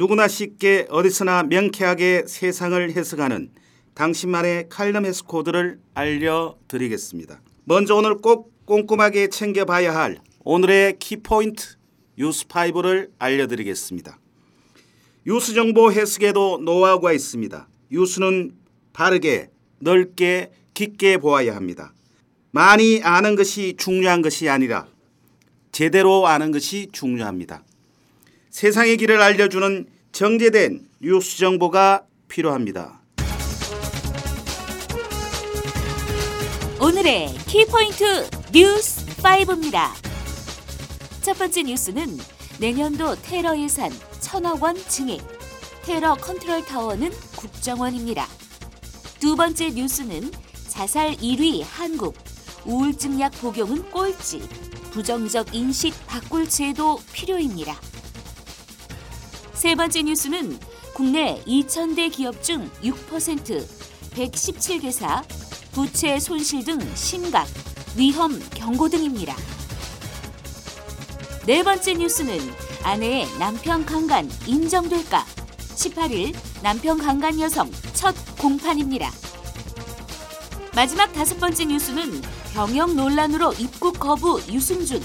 누구나 쉽게 어디서나 명쾌하게 세상을 해석하는 당신만의 칼럼 해석 코드를 알려드리겠습니다. 먼저 오늘 꼭 꼼꼼하게 챙겨봐야 할 오늘의 키포인트 뉴스5를 알려드리겠습니다. 뉴스 정보 해석에도 노하우가 있습니다. 뉴스는 바르게, 넓게, 깊게 보아야 합니다. 많이 아는 것이 중요한 것이 아니라 제대로 아는 것이 중요합니다. 세상의 길을 알려주는 정제된 뉴스 정보가 필요합니다. 오늘의 키포인트 뉴스 5입니다. 첫 번째 뉴스는 내년도 테러 예산 천억 원 증액, 테러 컨트롤 타워는 국정원입니다. 두 번째 뉴스는 자살 1위 한국, 우울증 약 복용은 꼴찌, 부정적 인식 바꿀 제도 필요입니다. 세 번째 뉴스는 국내 2,000대 기업 중 6%, 117개사, 부채 손실 등 심각, 위험 경고 등입니다. 네 번째 뉴스는 아내의 남편 강간 인정될까? 18일 남편 강간 여성 첫 공판입니다. 마지막 다섯 번째 뉴스는 병역 논란으로 입국 거부 유승준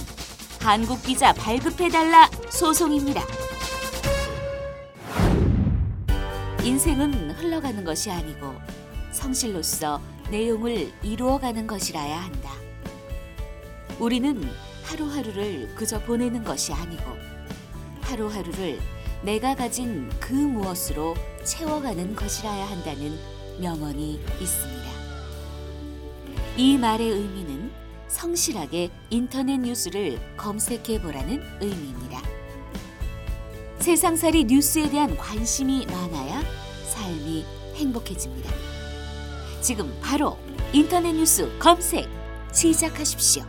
한국 기자 발급해달라 소송입니다. 인생은 흘러가는 것이 아니고 성실로서 내용을 이루어가는 것이라야 한다. 우리는 하루하루를 그저 보내는 것이 아니고 하루하루를 내가 가진 그 무엇으로 채워가는 것이라야 한다는 명언이 있습니다. 이 말의 의미는 성실하게 인터넷 뉴스를 검색해 보라는 의미입니다. 세상살이 뉴스에 대한 관심이 많아야 삶이 행복해집니다. 지금 바로 인터넷 뉴스 검색 시작하십시오.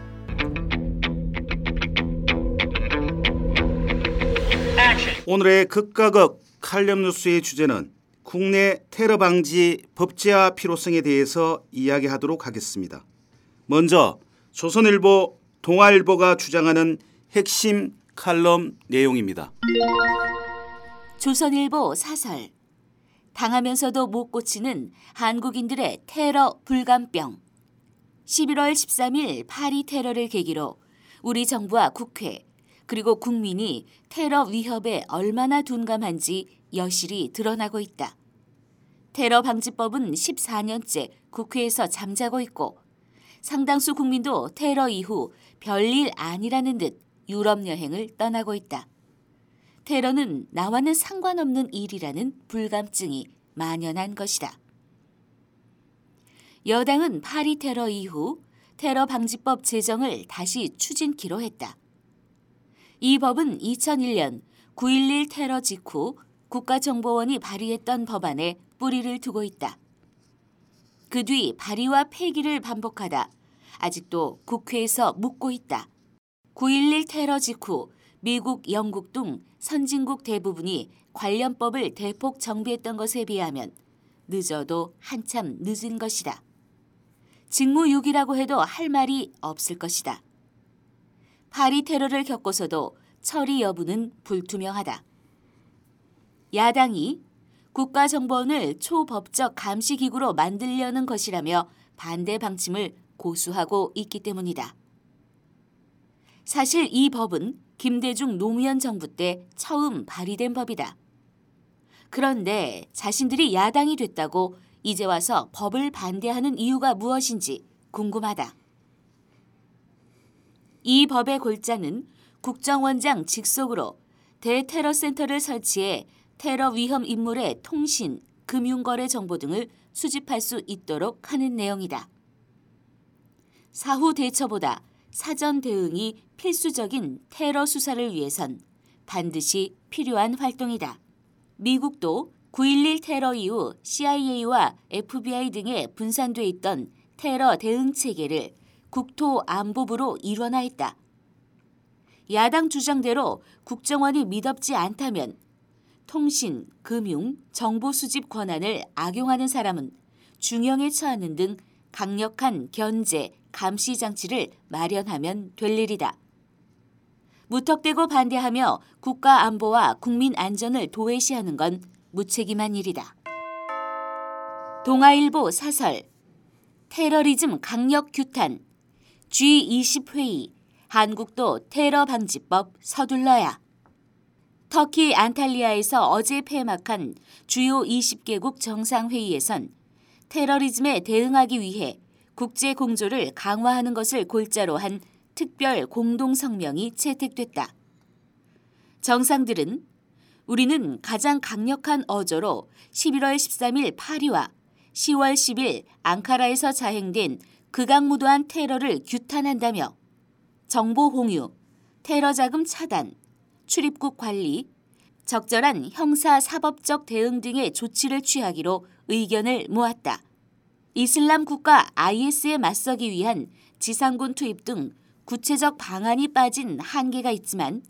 오늘의 극과 극 칼럼 뉴스의 주제는 국내 테러 방지 법제화 필요성에 대해서 이야기하도록 하겠습니다. 먼저 조선일보, 동아일보가 주장하는 핵심 칼럼 내용입니다. 조선일보 사설 당하면서도 못 고치는 한국인들의 테러 불감병 11월 13일 파리 테러를 계기로 우리 정부와 국회 그리고 국민이 테러 위협에 얼마나 둔감한지 여실히 드러나고 있다. 테러 방지법은 14년째 국회에서 잠자고 있고 상당수 국민도 테러 이후 별일 아니라는 듯 유럽 여행을 떠나고 있다. 테러는 나와는 상관없는 일이라는 불감증이 만연한 것이다. 여당은 파리 테러 이후 테러 방지법 제정을 다시 추진키로 했다. 이 법은 2001년 9.11 테러 직후 국가정보원이 발의했던 법안에 뿌리를 두고 있다. 그 뒤 발의와 폐기를 반복하다 아직도 국회에서 묵고 있다. 9.11 테러 직후 미국, 영국 등 선진국 대부분이 관련법을 대폭 정비했던 것에 비하면 늦어도 한참 늦은 것이다. 직무유기라고 해도 할 말이 없을 것이다. 파리 테러를 겪고서도 처리 여부는 불투명하다. 야당이 국가정보원을 초법적 감시기구로 만들려는 것이라며 반대 방침을 고수하고 있기 때문이다. 사실 이 법은 김대중 노무현 정부 때 처음 발의된 법이다. 그런데 자신들이 야당이 됐다고 이제 와서 법을 반대하는 이유가 무엇인지 궁금하다. 이 법의 골자는 국정원장 직속으로 대테러 센터를 설치해 테러 위험 인물의 통신, 금융거래 정보 등을 수집할 수 있도록 하는 내용이다. 사후 대처보다 사전 대응이 필수적인 테러 수사를 위해선 반드시 필요한 활동이다. 미국도 9.11 테러 이후 CIA와 FBI 등에 분산돼 있던 테러 대응 체계를 국토안보부로 일원화했다. 야당 주장대로 국정원이 미덥지 않다면 통신, 금융, 정보 수집 권한을 악용하는 사람은 중형에 처하는 등 강력한 견제, 감시 장치를 마련하면 될 일이다. 무턱대고 반대하며 국가 안보와 국민 안전을 도외시하는 건 무책임한 일이다. 동아일보 사설 테러리즘 강력 규탄 G20 회의 한국도 테러 방지법 서둘러야 터키 안탈리아에서 어제 폐막한 주요 20개국 정상회의에선 테러리즘에 대응하기 위해 국제 공조를 강화하는 것을 골자로 한 특별 공동 성명이 채택됐다. 정상들은 우리는 가장 강력한 어조로 11월 13일 파리와 10월 10일 앙카라에서 자행된 극악무도한 테러를 규탄한다며 정보 공유, 테러 자금 차단, 출입국 관리, 적절한 형사 사법적 대응 등의 조치를 취하기로 의견을 모았다. 이슬람 국가 IS에 맞서기 위한 지상군 투입 등 구체적 방안이 빠진 한계가 있지만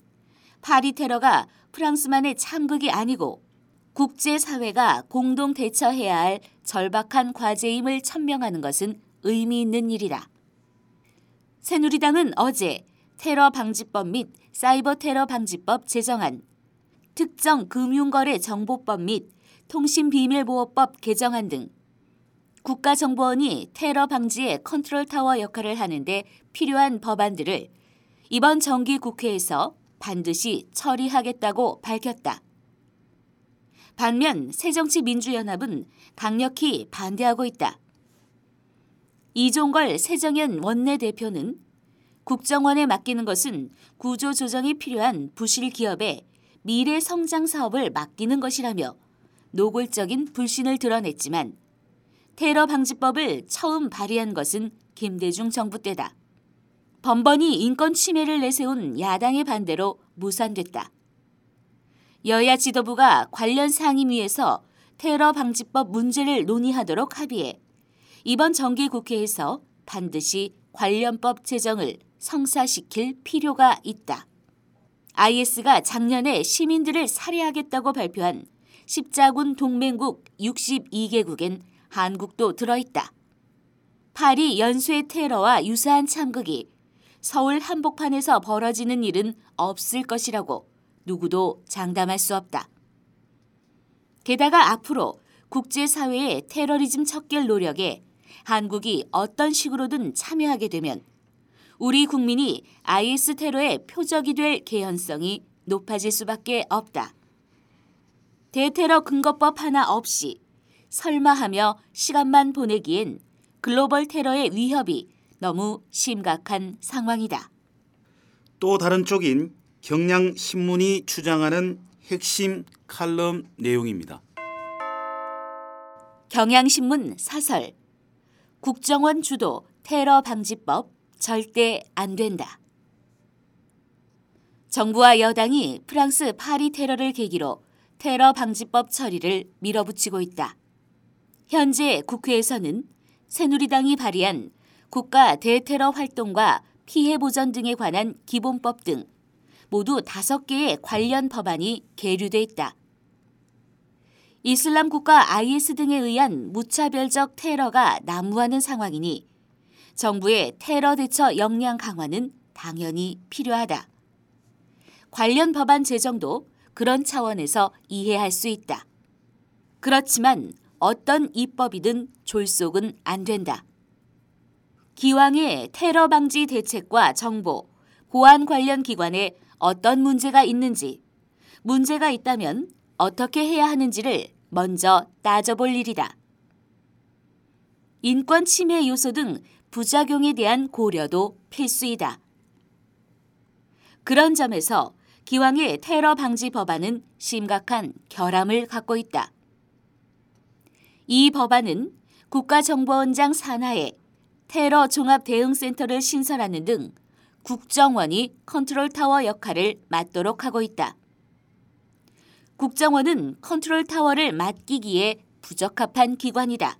파리 테러가 프랑스만의 참극이 아니고 국제사회가 공동 대처해야 할 절박한 과제임을 천명하는 것은 의미 있는 일이다. 새누리당은 어제 테러 방지법 및 사이버 테러 방지법 제정안, 특정 금융거래 정보법 및 통신비밀보호법 개정안 등 국가정보원이 테러 방지의 컨트롤 타워 역할을 하는데 필요한 법안들을 이번 정기 국회에서 반드시 처리하겠다고 밝혔다. 반면 새정치민주연합은 강력히 반대하고 있다. 이종걸 새정연 원내대표는 국정원에 맡기는 것은 구조조정이 필요한 부실 기업에 미래 성장 사업을 맡기는 것이라며 노골적인 불신을 드러냈지만 테러 방지법을 처음 발의한 것은 김대중 정부 때다. 번번이 인권 침해를 내세운 야당의 반대로 무산됐다. 여야 지도부가 관련 상임위에서 테러 방지법 문제를 논의하도록 합의해 이번 정기 국회에서 반드시 관련법 제정을 성사시킬 필요가 있다. IS가 작년에 시민들을 살해하겠다고 발표한 십자군 동맹국 62개국엔 한국도 들어있다. 파리 연쇄 테러와 유사한 참극이 서울 한복판에서 벌어지는 일은 없을 것이라고 누구도 장담할 수 없다. 게다가 앞으로 국제사회의 테러리즘 척결 노력에 한국이 어떤 식으로든 참여하게 되면 우리 국민이 IS 테러의 표적이 될 개연성이 높아질 수밖에 없다. 대테러 근거법 하나 없이 설마하며 시간만 보내기엔 글로벌 테러의 위협이 너무 심각한 상황이다. 또 다른 쪽인 경향신문이 주장하는 핵심 칼럼 내용입니다. 경향신문 사설 국정원 주도 테러 방지법 절대 안 된다. 정부와 여당이 프랑스 파리 테러를 계기로 테러 방지법 처리를 밀어붙이고 있다. 현재 국회에서는 새누리당이 발의한 국가 대테러 활동과 피해 보전 등에 관한 기본법 등 모두 다섯 개의 관련 법안이 계류돼 있다. 이슬람 국가 IS 등에 의한 무차별적 테러가 난무하는 상황이니 정부의 테러 대처 역량 강화는 당연히 필요하다. 관련 법안 제정도 그런 차원에서 이해할 수 있다. 그렇지만 어떤 입법이든 졸속은 안 된다. 기왕의 테러 방지 대책과 정보, 보안 관련 기관에 어떤 문제가 있는지, 문제가 있다면 어떻게 해야 하는지를 먼저 따져볼 일이다. 인권 침해 요소 등 부작용에 대한 고려도 필수이다. 그런 점에서 기왕의 테러 방지 법안은 심각한 결함을 갖고 있다. 이 법안은 국가정보원장 산하에 테러 종합 대응센터를 신설하는 등 국정원이 컨트롤 타워 역할을 맡도록 하고 있다. 국정원은 컨트롤 타워를 맡기기에 부적합한 기관이다.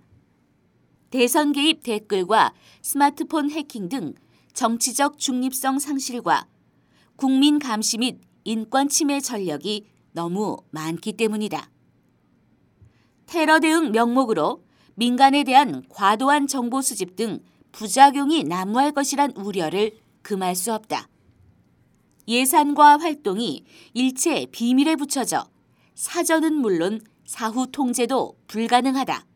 대선 개입 댓글과 스마트폰 해킹 등 정치적 중립성 상실과 국민 감시 및 인권 침해 전력이 너무 많기 때문이다. 테러 대응 명목으로 민간에 대한 과도한 정보 수집 등 부작용이 난무할 것이란 우려를 금할 수 없다. 예산과 활동이 일체 비밀에 붙여져 사전은 물론 사후 통제도 불가능하다.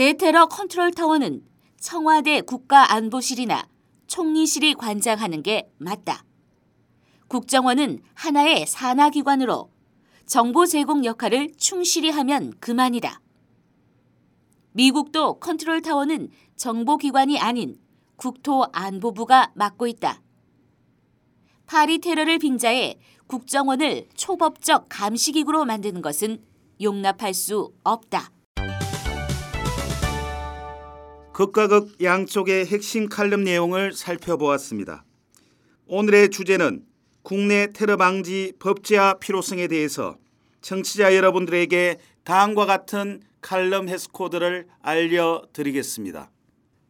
대테러 컨트롤 타워는 청와대 국가안보실이나 총리실이 관장하는 게 맞다. 국정원은 하나의 산하기관으로 정보 제공 역할을 충실히 하면 그만이다. 미국도 컨트롤 타워는 정보기관이 아닌 국토안보부가 맡고 있다. 파리 테러를 빙자해 국정원을 초법적 감시기구로 만드는 것은 용납할 수 없다. 극과 극 양쪽의 핵심 칼럼 내용을 살펴보았습니다. 오늘의 주제는 국내 테러 방지 법제화 필요성에 대해서 청취자 여러분들에게 다음과 같은 칼럼 해스코드를 알려드리겠습니다.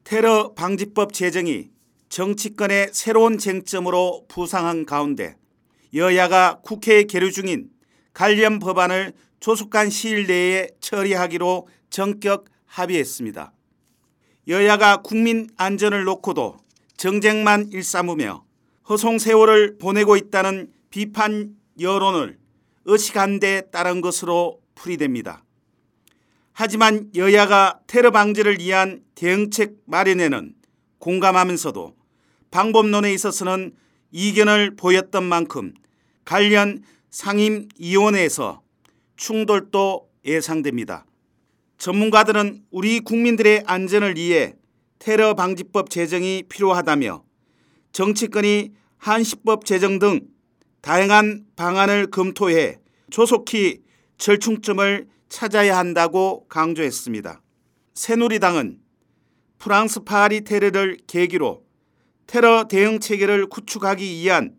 테러 방지법 제정이 정치권의 새로운 쟁점으로 부상한 가운데 여야가 국회에 계류 중인 관련 법안을 조속한 시일 내에 처리하기로 전격 합의했습니다. 여야가 국민 안전을 놓고도 정쟁만 일삼으며 허송 세월을 보내고 있다는 비판 여론을 의식한 데 따른 것으로 풀이됩니다. 하지만 여야가 테러 방지를 위한 대응책 마련에는 공감하면서도 방법론에 있어서는 이견을 보였던 만큼 관련 상임위원회에서 충돌도 예상됩니다. 전문가들은 우리 국민들의 안전을 위해 테러 방지법 제정이 필요하다며 정치권이 한시법 제정 등 다양한 방안을 검토해 조속히 절충점을 찾아야 한다고 강조했습니다. 새누리당은 프랑스 파리 테러를 계기로 테러 대응 체계를 구축하기 위한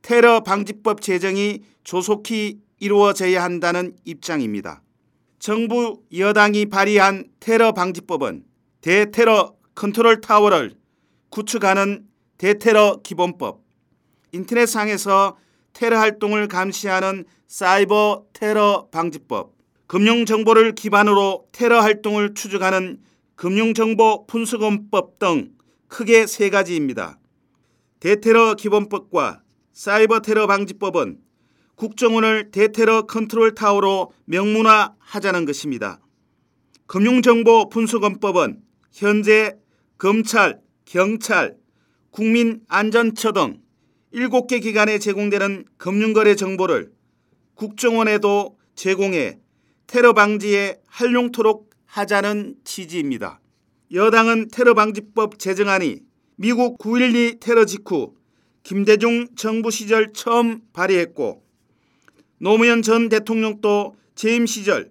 테러 방지법 제정이 조속히 이루어져야 한다는 입장입니다. 정부 여당이 발의한 테러 방지법은 대테러 컨트롤 타워를 구축하는 대테러 기본법, 인터넷상에서 테러 활동을 감시하는 사이버 테러 방지법, 금융 정보를 기반으로 테러 활동을 추적하는 금융정보 분석원법 등 크게 세 가지입니다. 대테러 기본법과 사이버 테러 방지법은 국정원을 대테러 컨트롤 타워로 명문화하자는 것입니다. 금융정보 분수검법은 현재 검찰, 경찰, 국민안전처 등 7개 기관에 제공되는 금융거래 정보를 국정원에도 제공해 테러 방지에 활용토록 하자는 취지입니다. 여당은 테러 방지법 제정안이 미국 9.12 테러 직후 김대중 정부 시절 처음 발의했고 노무현 전 대통령도 재임 시절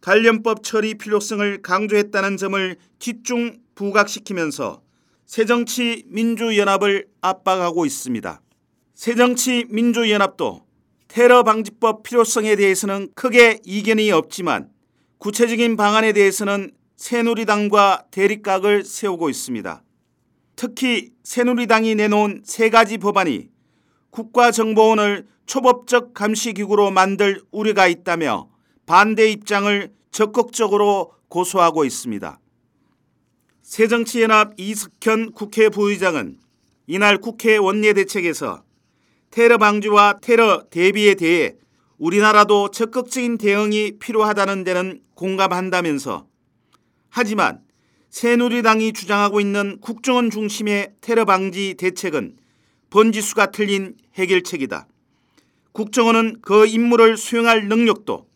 관련법 처리 필요성을 강조했다는 점을 집중 부각시키면서 새정치 민주연합을 압박하고 있습니다. 새정치 민주연합도 테러 방지법 필요성에 대해서는 크게 이견이 없지만 구체적인 방안에 대해서는 새누리당과 대립각을 세우고 있습니다. 특히 새누리당이 내놓은 세 가지 법안이 국가정보원을 초법적 감시기구로 만들 우려가 있다며 반대 입장을 적극적으로 고소하고 있습니다. 새정치연합 이석현 국회 부의장은 이날 국회 원내대책에서 테러 방지와 테러 대비에 대해 우리나라도 적극적인 대응이 필요하다는 데는 공감한다면서 하지만 새누리당이 주장하고 있는 국정원 중심의 테러 방지 대책은 번지수가 틀린 해결책이다. 국정원은 그 임무를 수행할 능력도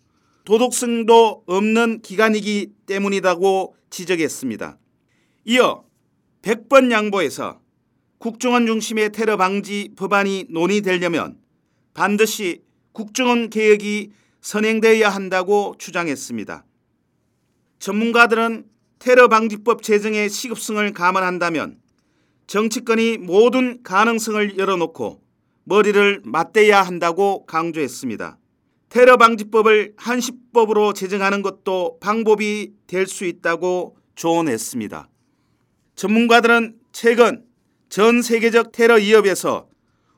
도덕성도 없는 기관이기 때문이라고 지적했습니다. 이어 100번 양보해서 국정원 중심의 테러 방지 법안이 논의되려면 반드시 국정원 개혁이 선행되어야 한다고 주장했습니다. 전문가들은 테러 방지법 제정의 시급성을 감안한다면 정치권이 모든 가능성을 열어놓고 머리를 맞대야 한다고 강조했습니다. 테러 방지법을 한시법으로 제정하는 것도 방법이 될 수 있다고 조언했습니다. 전문가들은 최근 전 세계적 테러 위협에서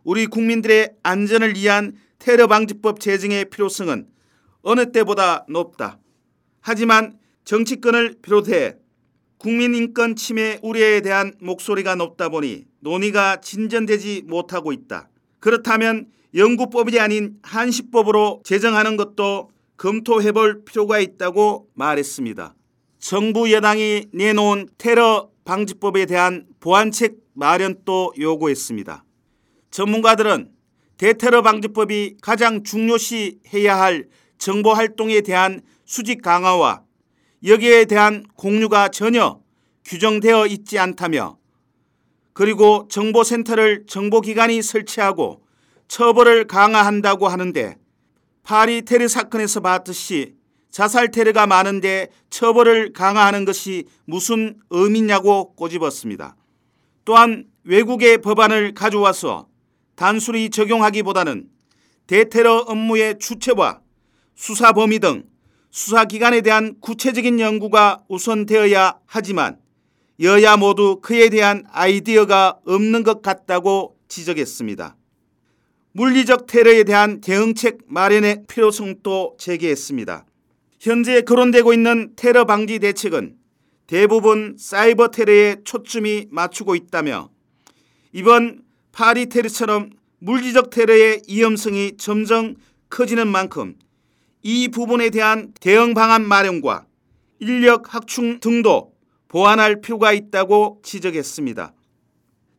우리 국민들의 안전을 위한 테러 방지법 제정의 필요성은 어느 때보다 높다. 하지만 정치권을 비롯해 국민 인권 침해 우려에 대한 목소리가 높다 보니 논의가 진전되지 못하고 있다. 그렇다면 영구법이 아닌 한시법으로 제정하는 것도 검토해 볼 필요가 있다고 말했습니다. 정부 여당이 내놓은 테러 방지법에 대한 보완책 마련도 요구했습니다. 전문가들은 대테러 방지법이 가장 중요시 해야 할 정보 활동에 대한 수직 강화와 여기에 대한 공유가 전혀 규정되어 있지 않다며 그리고 정보센터를 정보기관이 설치하고 처벌을 강화한다고 하는데 파리 테러 사건에서 봤듯이 자살 테러가 많은데 처벌을 강화하는 것이 무슨 의미냐고 꼬집었습니다. 또한 외국의 법안을 가져와서 단순히 적용하기보다는 대테러 업무의 주체와 수사 범위 등 수사기관에 대한 구체적인 연구가 우선되어야 하지만 여야 모두 그에 대한 아이디어가 없는 것 같다고 지적했습니다. 물리적 테러에 대한 대응책 마련의 필요성도 제기했습니다. 현재 거론되고 있는 테러 방지 대책은 대부분 사이버 테러에 초점이 맞추고 있다며 이번 파리 테러처럼 물리적 테러의 위험성이 점점 커지는 만큼 이 부분에 대한 대응 방안 마련과 인력 확충 등도 보완할 필요가 있다고 지적했습니다.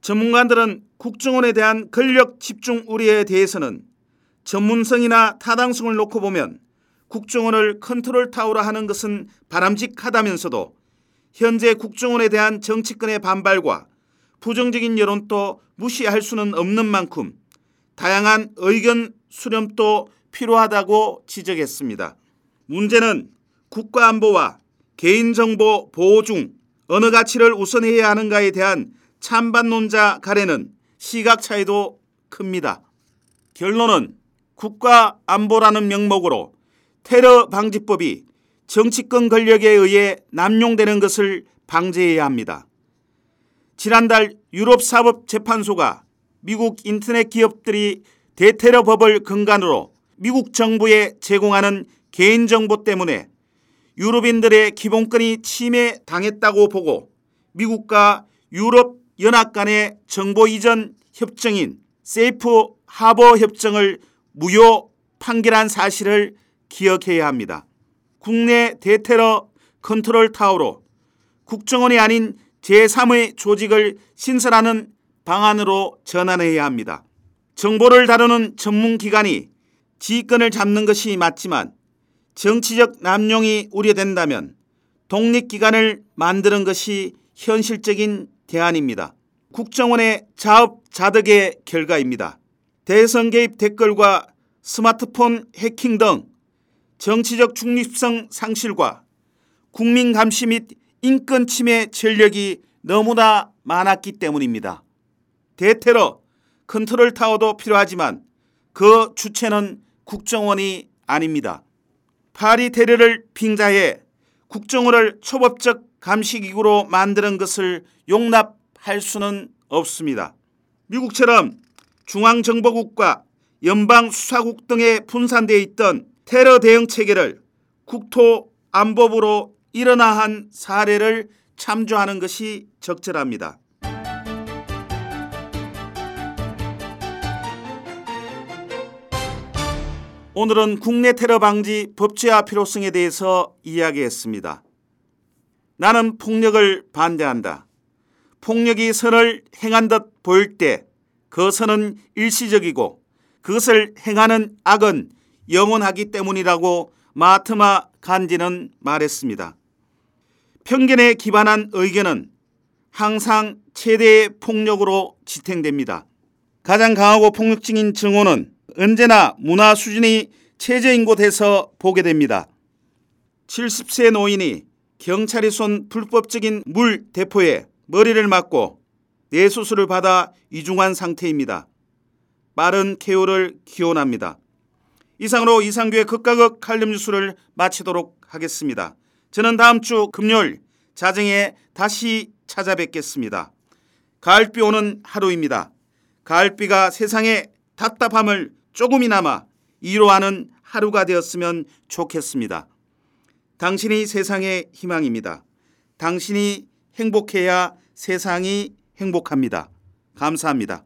전문가들은 국정원에 대한 권력 집중 우려에 대해서는 전문성이나 타당성을 놓고 보면 국정원을 컨트롤 타워로 하는 것은 바람직하다면서도 현재 국정원에 대한 정치권의 반발과 부정적인 여론도 무시할 수는 없는 만큼 다양한 의견 수렴도 필요하다고 지적했습니다. 문제는 국가안보와 개인정보 보호 중 어느 가치를 우선해야 하는가에 대한 찬반론자 간에는 시각 차이도 큽니다. 결론은 국가 안보라는 명목으로 테러 방지법이 정치권 권력에 의해 남용되는 것을 방지해야 합니다. 지난달 유럽사법재판소가 미국 인터넷 기업들이 대테러법을 근간으로 미국 정부에 제공하는 개인정보 때문에 유럽인들의 기본권이 침해당했다고 보고 미국과 유럽 연합 간의 정보 이전 협정인 Safe Harbor 협정을 무효 판결한 사실을 기억해야 합니다. 국내 대테러 컨트롤 타워로 국정원이 아닌 제3의 조직을 신설하는 방안으로 전환해야 합니다. 정보를 다루는 전문 기관이 지휘권을 잡는 것이 맞지만 정치적 남용이 우려된다면 독립기관을 만드는 것이 현실적인 대안입니다. 국정원의 자업자득의 결과입니다. 대선 개입 댓글과 스마트폰 해킹 등 정치적 중립성 상실과 국민 감시 및 인권 침해 전력이 너무나 많았기 때문입니다. 대테러 컨트롤 타워도 필요하지만 그 주체는 국정원이 아닙니다. 파리 테러를 빙자해 국정원을 초법적 감시기구로 만드는 것을 용납할 수는 없습니다. 미국처럼 중앙정보국과 연방수사국 등에 분산되어 있던 테러 대응 체계를 국토안보부로 일어나한 사례를 참조하는 것이 적절합니다. 오늘은 국내 테러 방지 법제화 필요성에 대해서 이야기했습니다. 나는 폭력을 반대한다. 폭력이 선을 행한 듯 보일 때 그 선은 일시적이고 그것을 행하는 악은 영원하기 때문이라고 마트마 간지는 말했습니다. 편견에 기반한 의견은 항상 최대의 폭력으로 지탱됩니다. 가장 강하고 폭력적인 증오는 언제나 문화 수준이 최저인 곳에서 보게 됩니다. 70세 노인이 경찰이 쏜 불법적인 물 대포에 머리를 맞고 뇌수술을 받아 이중한 상태입니다. 빠른 케어를 기원합니다. 이상으로 이상규의 극가극 칼럼 뉴스를 마치도록 하겠습니다. 저는 다음 주 금요일 자정에 다시 찾아뵙겠습니다. 가을비 오는 하루입니다. 가을비가 세상의 답답함을 조금이나마 위로하는 하루가 되었으면 좋겠습니다. 당신이 세상의 희망입니다. 당신이 행복해야 세상이 행복합니다. 감사합니다.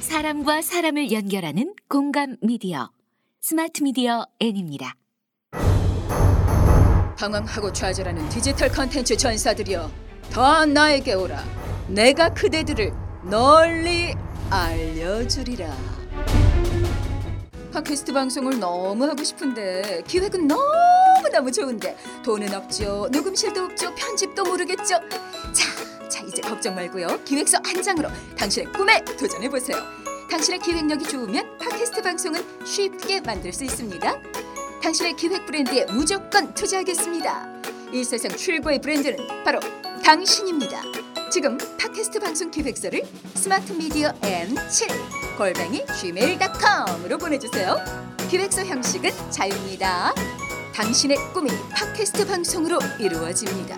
사람과 사람을 연결하는 공감 미디어 스마트 미디어 N입니다. 방황하고 좌절하는 디지털 컨텐츠 전사들이여 다 나에게 오라. 내가 그대들을 널리 알려주리라 팟캐스트 방송을 너무 하고 싶은데 기획은 너무너무 좋은데 돈은 없죠. 녹음실도 없죠. 편집도 모르겠죠. 자, 자 이제 걱정 말고요. 기획서 한 장으로 당신의 꿈에 도전해 보세요. 당신의 기획력이 좋으면 팟캐스트 방송은 쉽게 만들 수 있습니다. 당신의 기획 브랜드에 무조건 투자하겠습니다. 이 세상 최고의 브랜드는 바로 당신입니다. 지금 팟캐스트 방송 기획서를 스마트 미디어 N7 골뱅이 gmail.com으로 보내주세요. 기획서 형식은 자유입니다. 당신의 꿈이 팟캐스트 방송으로 이루어집니다.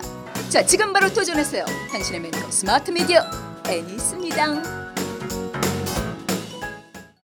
자, 지금 바로 도전하세요. 당신의 멘토 스마트 미디어 N이 있습니다.